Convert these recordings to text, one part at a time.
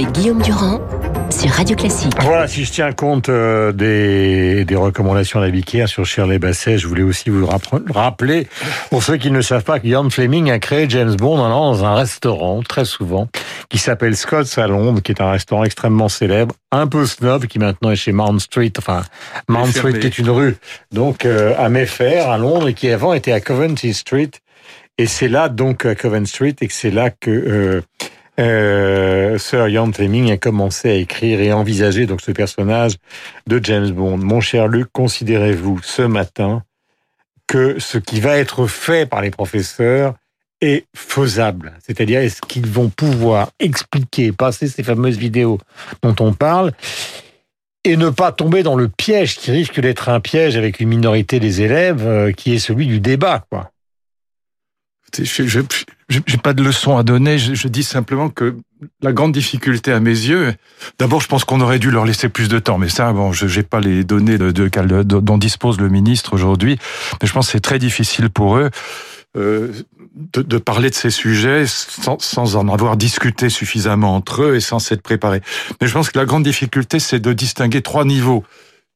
avec Guillaume Durand sur Radio Classique. Voilà, si je tiens compte euh, des, des recommandations d'Abiquière sur Shirley Basset, je voulais aussi vous rappeler, pour ceux qui ne savent pas, que Ian Fleming a créé James Bond allant dans un restaurant, très souvent, qui s'appelle Scott's à Londres, qui est un restaurant extrêmement célèbre, un peu snob, qui maintenant est chez Mount Street, enfin, Mount Street qui est une rue, donc euh, à Mayfair, à Londres, et qui avant était à Coventry Street. Et c'est là, donc, à Covent Street, et que c'est là que... Euh, euh, Sir Ian Fleming a commencé à écrire et envisager donc ce personnage de James Bond. Mon cher Luc, considérez-vous ce matin que ce qui va être fait par les professeurs est faisable? C'est-à-dire, est-ce qu'ils vont pouvoir expliquer, passer ces fameuses vidéos dont on parle et ne pas tomber dans le piège qui risque d'être un piège avec une minorité des élèves euh, qui est celui du débat, quoi? Je n'ai pas de leçon à donner. Je, dis simplement que la grande difficulté à mes yeux, d'abord, je pense qu'on aurait dû leur laisser plus de temps. Mais ça, bon, je n'ai pas les données dont dispose le ministre aujourd'hui. Mais je pense que c'est très difficile pour eux. Euh, de, parler de ces sujets sans, sans, en avoir discuté suffisamment entre eux et sans s'être préparés. Mais je pense que la grande difficulté, c'est de distinguer trois niveaux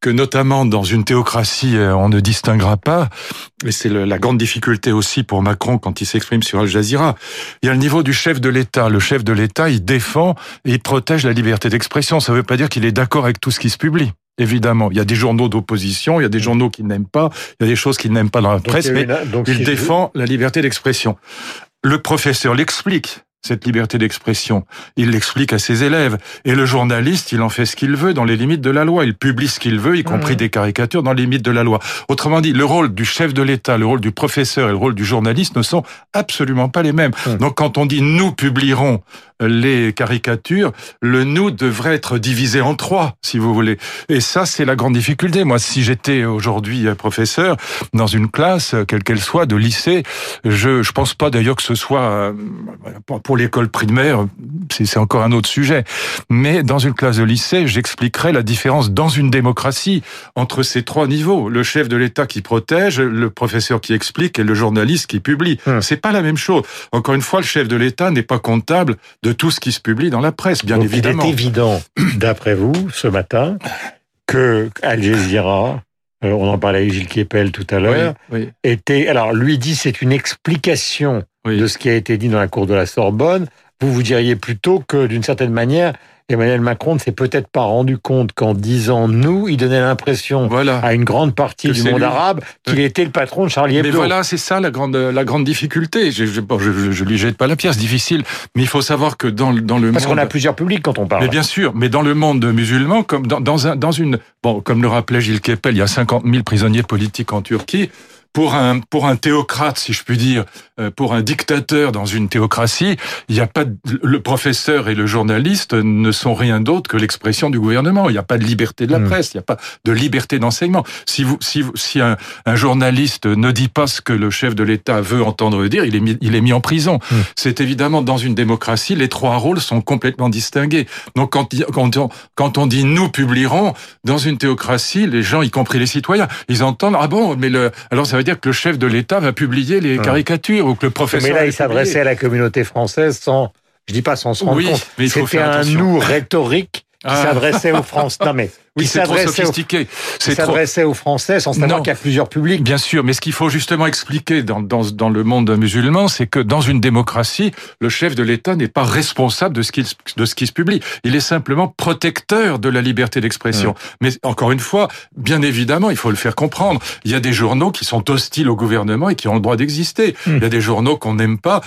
que notamment dans une théocratie, euh, on ne distinguera pas, et c'est la grande difficulté aussi pour Macron quand il s'exprime sur Al Jazeera. Il y a le niveau du chef de l'État. Le chef de l'État, il défend et il protège la liberté d'expression. Ça ne veut pas dire qu'il est d'accord avec tout ce qui se publie. Évidemment, il y a des journaux d'opposition, il y a des journaux qui n'aiment pas, il y a des choses qu'il n'aime pas dans la presse, mais il défend la liberté d'expression. Le professeur l'explique cette liberté d'expression. Il l'explique à ses élèves. Et le journaliste, il en fait ce qu'il veut dans les limites de la loi. Il publie ce qu'il veut, y compris des caricatures dans les limites de la loi. Autrement dit, le rôle du chef de l'État, le rôle du professeur et le rôle du journaliste ne sont absolument pas les mêmes. Donc quand on dit nous publierons les caricatures, le nous devrait être divisé en trois, si vous voulez. Et ça, c'est la grande difficulté. Moi, si j'étais aujourd'hui professeur dans une classe, quelle qu'elle soit, de lycée, je je pense pas d'ailleurs que ce soit euh, pour l'école primaire, c'est encore un autre sujet. Mais dans une classe de lycée, j'expliquerai la différence dans une démocratie entre ces trois niveaux le chef de l'État qui protège, le professeur qui explique et le journaliste qui publie. Hum. C'est pas la même chose. Encore une fois, le chef de l'État n'est pas comptable de tout ce qui se publie dans la presse, bien évidemment. Il est évident, d'après vous, ce matin, que Al Jazeera, on en parlait avec Gilles Kiepel tout à l'heure, était. Alors, lui dit c'est une explication de ce qui a été dit dans la cour de la Sorbonne. Vous vous diriez plutôt que, d'une certaine manière, Emmanuel Macron ne s'est peut-être pas rendu compte qu'en disant nous, il donnait l'impression à une grande partie du monde arabe qu'il était le patron de Charlie Hebdo. Mais voilà, c'est ça la grande la grande difficulté. Je, je, je, je, lui jette pas la pierre, c'est difficile, mais il faut savoir que dans, dans le parce qu'on a plusieurs publics quand on parle. Mais bien sûr, mais dans le monde musulman, comme dans, dans, un, dans une bon, comme le rappelait Gilles Kepel, il y a 50 000 prisonniers politiques en Turquie pour un pour un théocrate, si je puis dire, euh, pour un dictateur dans une théocratie, il n'y a pas de, le professeur et le journaliste ne sont rien d'autre que l'expression du gouvernement. Il n'y a pas de liberté de la hmm. presse, il n'y a pas de liberté d'enseignement. Si vous si si un, un, journaliste ne dit pas ce que le chef de l'État veut entendre dire, il est mis, il est mis en prison. Hmm. C'est évidemment dans une démocratie, les trois rôles sont complètement distingués. Donc quand quand on, quand on dit nous publierons dans une théocratie, les gens, y compris les citoyens, ils entendent ah bon, mais le alors ça veut dire que le chef de l'État va publier les caricatures ou que le professeur. Mais là, il s'adressait à la communauté française sans, je dis pas sans se rendre compte. C'était un nous rhétorique qui ah. s'adressait aux Français. Non mais oui, c'est trop sophistiqué. C'est s'adressait aux Français sans savoir qu'il y a plusieurs publics. Bien sûr, mais ce qu'il faut justement expliquer dans, dans, dans le monde musulman, c'est que dans une démocratie, le chef de l'État n'est pas responsable de ce, qui, de ce qui se publie. Il est simplement protecteur de la liberté d'expression. Mais encore une fois, bien évidemment, il faut le faire comprendre. Il y a des journaux qui sont hostiles au gouvernement et qui ont le droit d'exister. Hmm. Il y a des journaux qu'on n'aime pas.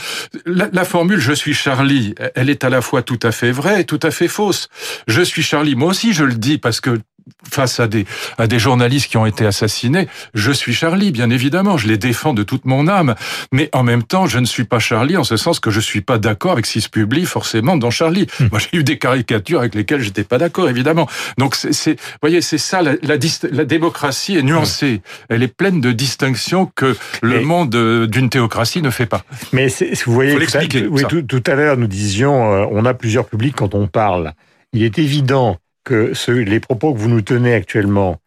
La, la formule « je suis Charlie », elle est à la fois tout à fait vraie et tout à fait fausse. Je suis Charlie, moi aussi je le dis parce que face à des, à des journalistes qui ont été assassinés, je suis Charlie, bien évidemment, je les défends de toute mon âme, mais en même temps, je ne suis pas Charlie en ce sens que je suis pas d'accord avec ce qui se publie forcément dans Charlie. Hmm. Moi, j'ai eu des caricatures avec lesquelles j'étais pas d'accord, évidemment. Donc, c'est, voyez, c'est ça, la, la, démocratie est nuancée. Elle est pleine de distinctions que le monde euh, d'une théocratie ne fait pas. Mais vous voyez, tout, oui, tout, à l'heure, nous disions, euh, on a plusieurs publics quand on parle. Il est évident que les propos que vous nous tenez actuellement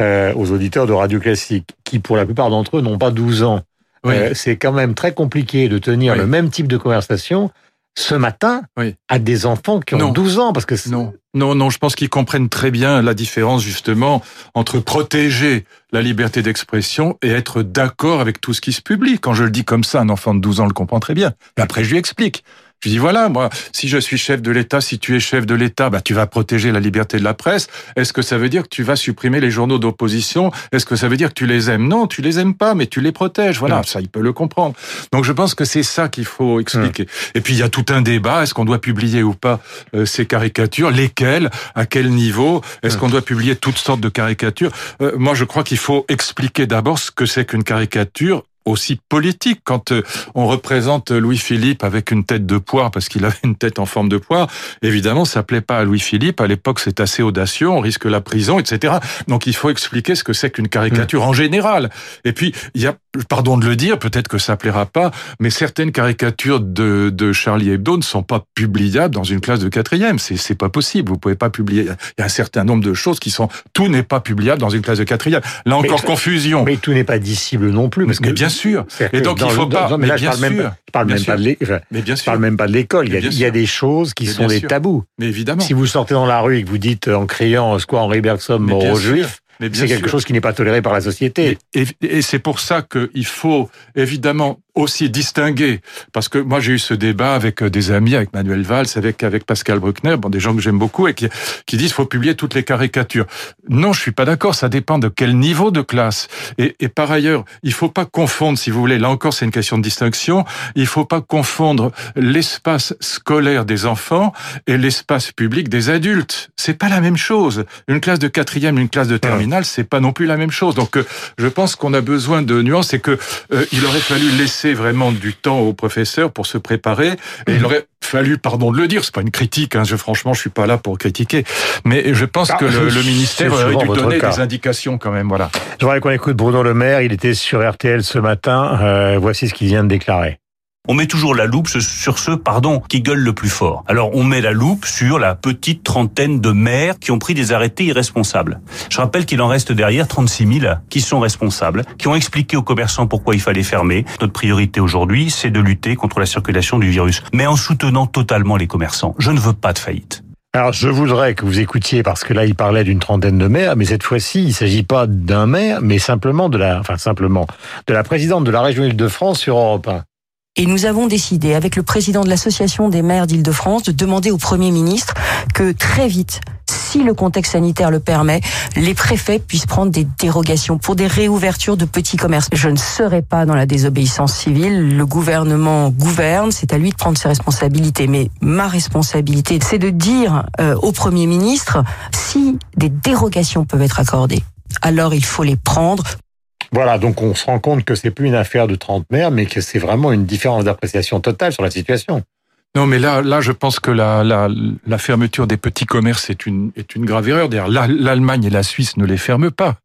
euh, aux auditeurs de Radio Classique, qui pour la plupart d'entre eux n'ont pas 12 ans, euh, c'est quand même très compliqué de tenir le même type de conversation ce matin Oui. à des enfants qui ont Non. 12 ans parce que Non, non, non, je pense qu'ils comprennent très bien la différence justement entre protéger la liberté d'expression et être d'accord avec tout ce qui se publie. Quand je le dis comme ça, un enfant de 12 ans le comprend très bien. Après, je lui explique. Je dis voilà, moi, si je suis chef de l'État, si tu es chef de l'État, bah tu vas protéger la liberté de la presse. Est-ce que ça veut dire que tu vas supprimer les journaux d'opposition? Est-ce que ça veut dire que tu les aimes? Non, tu les aimes pas, mais tu les protèges. Voilà, ça, il peut le comprendre. Donc je pense que c'est ça qu'il faut expliquer. Et puis il y a tout un débat. Est-ce qu'on doit publier ou pas euh, ces caricatures? Lesquelles? À quel niveau? Est-ce qu'on doit publier toutes sortes de caricatures? Euh, Moi, je crois qu'il faut expliquer d'abord ce que c'est qu'une caricature aussi politique. Quand euh, on représente Louis-Philippe avec une tête de poire, parce qu'il avait une tête en forme de poire, évidemment, ça plaît pas à Louis-Philippe. À l'époque, c'est assez audacieux, on risque la prison, etc. Donc, il faut expliquer ce que c'est qu'une caricature en général. Et puis, il y a, pardon de le dire, peut-être que ça plaira pas, mais certaines caricatures de, de Charlie Hebdo ne sont pas publiables dans une classe de quatrième. C'est, c'est pas possible. Vous pouvez pas publier. Il y a un certain nombre de choses qui sont, tout n'est pas publiable dans une classe de quatrième. Là Mais- encore, confusion. mais tout n'est pas dissible non plus parce que bien sûr. c'est-à-dire Et donc, il faut le- pas- dans- mais mais là, je bien parle même sûr. pas, je parle Bien même sûr. pas de l'é- enfin, Mais bien je sûr. parle même pas de l'école. Il y a, Mais bien il y a sûr. des choses qui Mais sont bien des sûr. tabous. Mais évidemment. Si vous sortez dans la rue et que vous dites euh, en criant euh, quoi Henri Bergson mort bien aux sûr. juifs, bien c'est quelque sûr. chose qui n'est pas toléré par la société. Et, et- et c'est pour ça qu'il faut évidemment aussi distinguer, parce que moi j'ai eu ce débat avec euh, des amis, avec Manuel Valls, avec avec Pascal Bruckner, bon, des gens que j'aime beaucoup et qui, qui disent faut publier toutes les caricatures. Non, je suis pas d'accord. Ça dépend de quel niveau de classe. Et, et par ailleurs, il faut pas confondre, si vous voulez, là encore c'est une question de distinction. Il faut pas confondre l'espace scolaire des enfants et l'espace public des adultes. C'est pas la même chose. Une classe de quatrième, une classe de terminale, c'est pas non plus la même chose. Donc, euh, je pense qu'on a besoin de nuances et que euh, il aurait fallu laisser vraiment du temps aux professeurs pour se préparer. Et il aurait fallu, pardon de le dire, c'est pas une critique. Hein, je, franchement, je suis pas là pour critiquer, mais je pense Ah, que le, ministère aurait dû donner cas. des indications quand même. Voilà. Je voudrais qu'on écoute Bruno Le Maire. Il était sur RTL ce matin. Euh, voici ce qu'il vient de déclarer. On met toujours la loupe sur ceux, pardon, qui gueulent le plus fort. Alors on met la loupe sur la petite trentaine de maires qui ont pris des arrêtés irresponsables. Je rappelle qu'il en reste derrière 36 000 qui sont responsables, qui ont expliqué aux commerçants pourquoi il fallait fermer. Notre priorité aujourd'hui, c'est de lutter contre la circulation du virus, mais en soutenant totalement les commerçants. Je ne veux pas de faillite. Alors, je voudrais que vous écoutiez, parce que là, il parlait d'une trentaine de maires, mais cette fois-ci, il ne s'agit pas d'un maire, mais simplement de la, enfin, simplement, de la présidente de la région Île-de-France sur Europe 1. Et nous avons décidé, avec le président de l'Association des maires d'Île-de-France, de demander au Premier ministre que très vite, si le contexte sanitaire le permet, les préfets puissent prendre des dérogations pour des réouvertures de petits commerces. Je ne serai pas dans la désobéissance civile. Le gouvernement gouverne, c'est à lui de prendre ses responsabilités. Mais ma responsabilité, c'est de dire euh, au Premier ministre si des dérogations peuvent être accordées. Alors il faut les prendre Voilà, donc on se rend compte que c'est plus une affaire de 30 maires, mais que c'est vraiment une différence d'appréciation totale sur la situation. Non, mais là, là, je pense que la, la, la fermeture des petits commerces est une, est une grave erreur. D'ailleurs, la- l'Allemagne et la Suisse ne les ferment pas.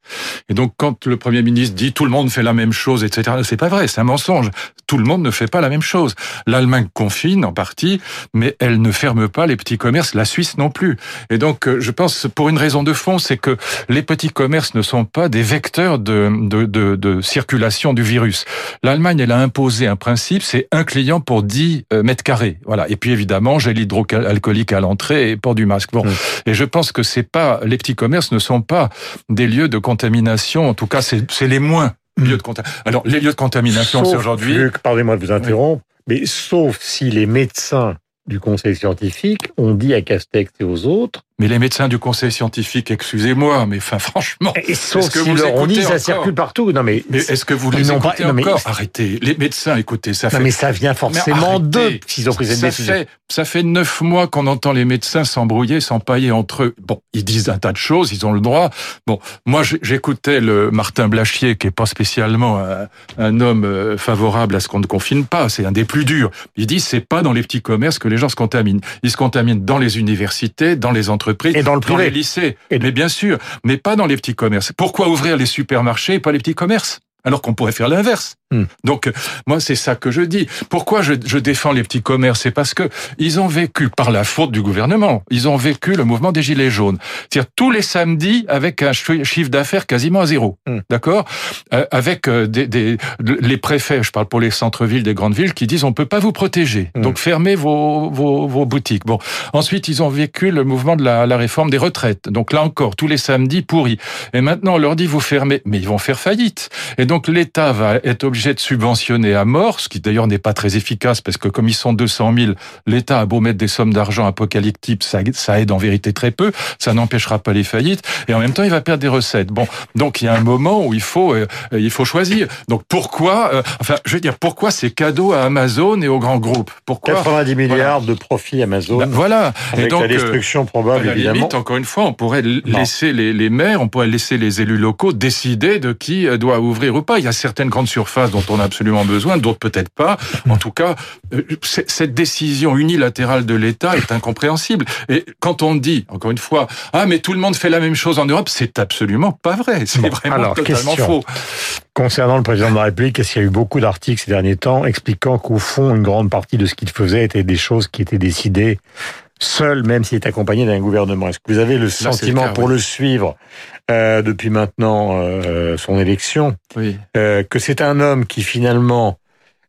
Et donc, quand le Premier ministre dit tout le monde fait la même chose, etc., c'est pas vrai, c'est un mensonge. Tout le monde ne fait pas la même chose. L'Allemagne confine en partie, mais elle ne ferme pas les petits commerces, la Suisse non plus. Et donc, euh, je pense, pour une raison de fond, c'est que les petits commerces ne sont pas des vecteurs de, de, de, de circulation du virus. L'Allemagne, elle a imposé un principe, c'est un client pour 10 euh, mètres carrés. Voilà. Et puis évidemment, gel hydroalcoolique à l'entrée et port du masque. Bon. Mm. Et je pense que c'est pas les petits commerces ne sont pas des lieux de contamination. En tout cas, c'est les moins lieux de contamination. Alors les lieux de contamination, c'est aujourd'hui. Luc, pardonnez-moi de vous interrompre, mais sauf si les médecins du conseil scientifique ont dit à Castex et aux autres, Mais les médecins du conseil scientifique, excusez-moi, mais enfin franchement. Est-ce que si vous leur dit, écoutez ça circule partout. Non mais, Mais est-ce que vous les pas- écoutez non, mais- encore Arrêtez. Les médecins, écoutez, ça non, fait mais ça vient forcément d'eux s'ils ont pris cette ça décision. fait, ça fait neuf mois qu'on entend les médecins s'embrouiller, s'empailler entre eux. Bon, ils disent un tas de choses, ils ont le droit. Bon, moi, j'écoutais le Martin Blachier, qui est pas spécialement un, un homme euh, favorable à ce qu'on ne confine pas. C'est un des plus durs. Il dit, c'est pas dans les petits commerces que les gens se contaminent. Ils se contaminent dans les universités, dans les entreprises, Et dans le les lycées. Et- Mais bien sûr, mais pas dans les petits commerces. Pourquoi ouvrir les supermarchés et pas les petits commerces? Alors qu'on pourrait faire l'inverse Hmm. Donc moi c'est ça que je dis. Pourquoi je, je défends les petits commerces? C'est parce que ils ont vécu par la faute du gouvernement. Ils ont vécu le mouvement des gilets jaunes. C'est-à-dire tous les samedis avec un chiffre d'affaires quasiment à zéro. Hmm. D'accord? Euh, Avec euh, des, des, les préfets, je parle pour les centres-villes des grandes villes, qui disent on peut pas vous protéger. Hmm. Donc fermez vos, vos, vos, boutiques. Bon. Ensuite ils ont vécu le mouvement de la, la réforme des retraites. Donc là encore tous les samedis pourris. Et maintenant on leur dit vous fermez, mais ils vont faire faillite. Et donc l'État va être obligé de subventionner à mort, ce qui d'ailleurs n'est pas très efficace parce que comme ils sont 200 000, l'État a beau mettre des sommes d'argent apocalyptiques, ça, ça aide en vérité très peu, ça n'empêchera pas les faillites et en même temps il va perdre des recettes. Bon, donc il y a un moment où il faut euh, il faut choisir. Donc pourquoi euh, enfin je veux dire pourquoi ces cadeaux à Amazon et aux grands groupes? Pourquoi? 90 milliards de profits Amazon. Ben, voilà. Avec et donc la euh, destruction probable à la évidemment. encore une fois, on pourrait laisser les, les maires, on pourrait laisser les élus locaux décider de qui doit ouvrir ou pas. Il y a certaines grandes surfaces dont on a absolument besoin, d'autres peut-être pas. En tout cas, euh, cette décision unilatérale de l'État est incompréhensible. Et quand on dit, encore une fois, ah mais tout le monde fait la même chose en Europe, c'est absolument pas vrai. C'est vraiment alors, totalement faux. Concernant le président de la République, est-ce qu'il y a eu beaucoup d'articles ces derniers temps expliquant qu'au fond, une grande partie de ce qu'il faisait était des choses qui étaient décidées seul, même s'il est accompagné d'un gouvernement. Est-ce que vous avez le sentiment, pour le suivre euh, depuis maintenant euh, son élection, oui. euh, que c'est un homme qui finalement,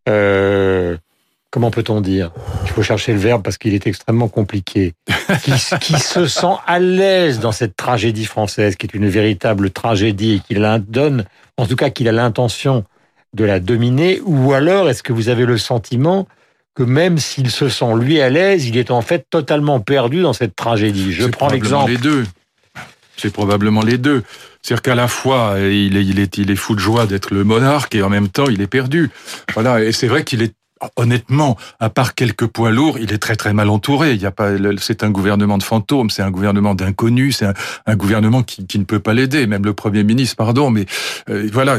comment peut-on dire? Il faut chercher le verbe parce qu'il est extrêmement compliqué, qui, qui se sent à l'aise dans cette tragédie française, qui est une véritable tragédie et qu'il donne, en tout cas qu'il a l'intention de la dominer, ou alors est-ce que vous avez le sentiment que même s'il se sent lui à l'aise, il est en fait totalement perdu dans cette tragédie. Je prends l'exemple. Les deux. C'est probablement les deux. C'est-à-dire qu'à la fois, il est, il, est, il est fou de joie d'être le monarque et en même temps, il est perdu. Voilà. Et c'est vrai qu'il est honnêtement, à part quelques poids lourds, il est très très mal entouré. Il y a pas, c'est un gouvernement de fantômes, c'est un gouvernement d'inconnus, c'est un, gouvernement qui, ne peut pas l'aider. Même le premier ministre, pardon, mais euh, voilà,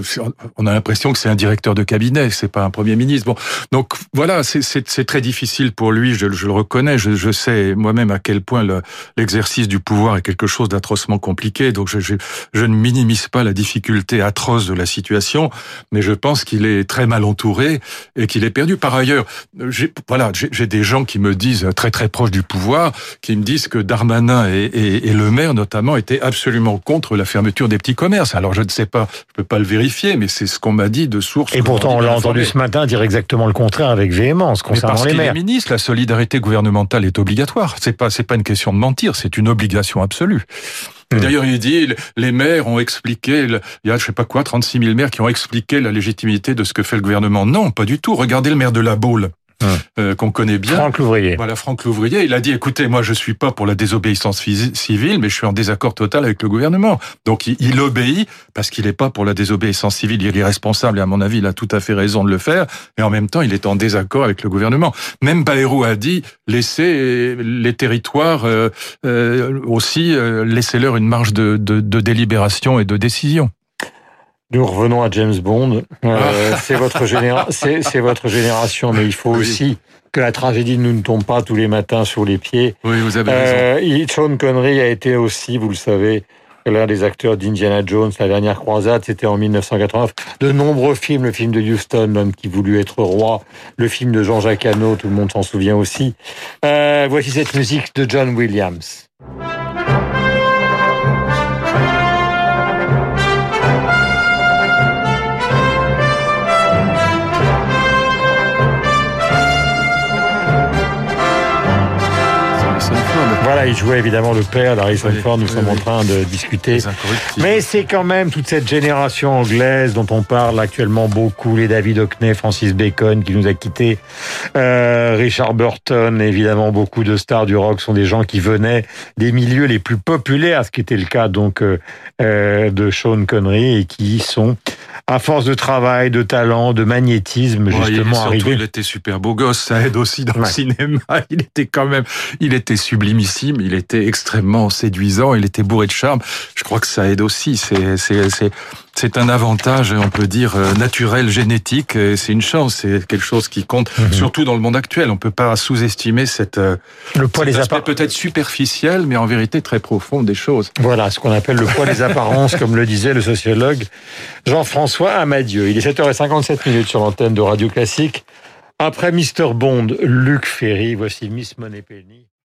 on a l'impression que c'est un directeur de cabinet, c'est pas un premier ministre. Bon, donc voilà, c'est très difficile pour lui. Je, le reconnais. Je, sais moi-même à quel point l'exercice du pouvoir est quelque chose d'atrocement compliqué. Donc je, ne minimise pas la difficulté atroce de la situation, mais je pense qu'il est très mal entouré et qu'il est perdu ailleurs, voilà, j'ai des gens qui me disent très très proches du pouvoir, qui me disent que Darmanin et, et, et, le maire notamment étaient absolument contre la fermeture des petits commerces. Alors je ne sais pas, je peux pas le vérifier, mais c'est ce qu'on m'a dit de sources. Et pourtant, on l'a entendu ce matin dire exactement le contraire avec véhémence concernant mais parce les maires. Est ministre, la solidarité gouvernementale est obligatoire. C'est pas c'est pas une question de mentir, c'est une obligation absolue. Hmm. D'ailleurs, il dit, les maires ont expliqué, il y a, je sais pas quoi, 36 000 maires qui ont expliqué la légitimité de ce que fait le gouvernement. Non, pas du tout. Regardez le maire de La Baule. Euh, qu'on connaît bien. Franck Louvrier. Voilà, Franck Louvrier. Il a dit, écoutez, moi, je suis pas pour la désobéissance civile, mais je suis en désaccord total avec le gouvernement. Donc, il, il obéit parce qu'il n'est pas pour la désobéissance civile. Il est responsable et, à mon avis, il a tout à fait raison de le faire. Et en même temps, il est en désaccord avec le gouvernement. Même Bayrou a dit, laissez les territoires euh, euh, aussi, euh, laissez-leur une marge de, de, de délibération et de décision. Nous revenons à James Bond. Euh, c'est votre, généra c'est votre génération, mais il faut oui. aussi que la tragédie ne nous tombe pas tous les matins sur les pieds. Oui, vous avez raison. Euh, Sean Connery a été aussi, vous le savez, l'un des acteurs d'Indiana Jones, La dernière croisade, c'était en 1989. De nombreux films, le film de Houston, L'homme qui voulut être roi, le film de Jean-Jacques Hano, tout le monde s'en souvient aussi. Euh, voici cette musique de John Williams. Il jouait évidemment le père d'Harrison oui, Ford. Nous oui, sommes oui. en train de discuter. Mais c'est quand même toute cette génération anglaise dont on parle actuellement beaucoup. Les David Hockney, Francis Bacon qui nous a quittés, euh, Richard Burton, évidemment beaucoup de stars du rock sont des gens qui venaient des milieux les plus populaires, ce qui était le cas donc euh, de Sean Connery et qui sont à force de travail, de talent, de magnétisme, justement surtout, arrivé. Il était super beau gosse, ça aide aussi dans ouais. le cinéma. Il était quand même, il était sublimissime, il était extrêmement séduisant, il était bourré de charme. Je crois que ça aide aussi. C'est, c'est, c'est c'est un avantage, on peut dire, euh, naturel, génétique. et C'est une chance, c'est quelque chose qui compte, Mhm. surtout dans le monde actuel. On peut pas sous-estimer cette euh, Le poids cet des aspect apparences. peut-être superficiel, mais en vérité très profond des choses. Voilà, ce qu'on appelle le poids des apparences, comme le disait le sociologue Jean-François Amadieu. Il est 7h57 minutes sur l'antenne de Radio Classique. Après Mr Bond, Luc Ferry, voici Miss Moneypenny.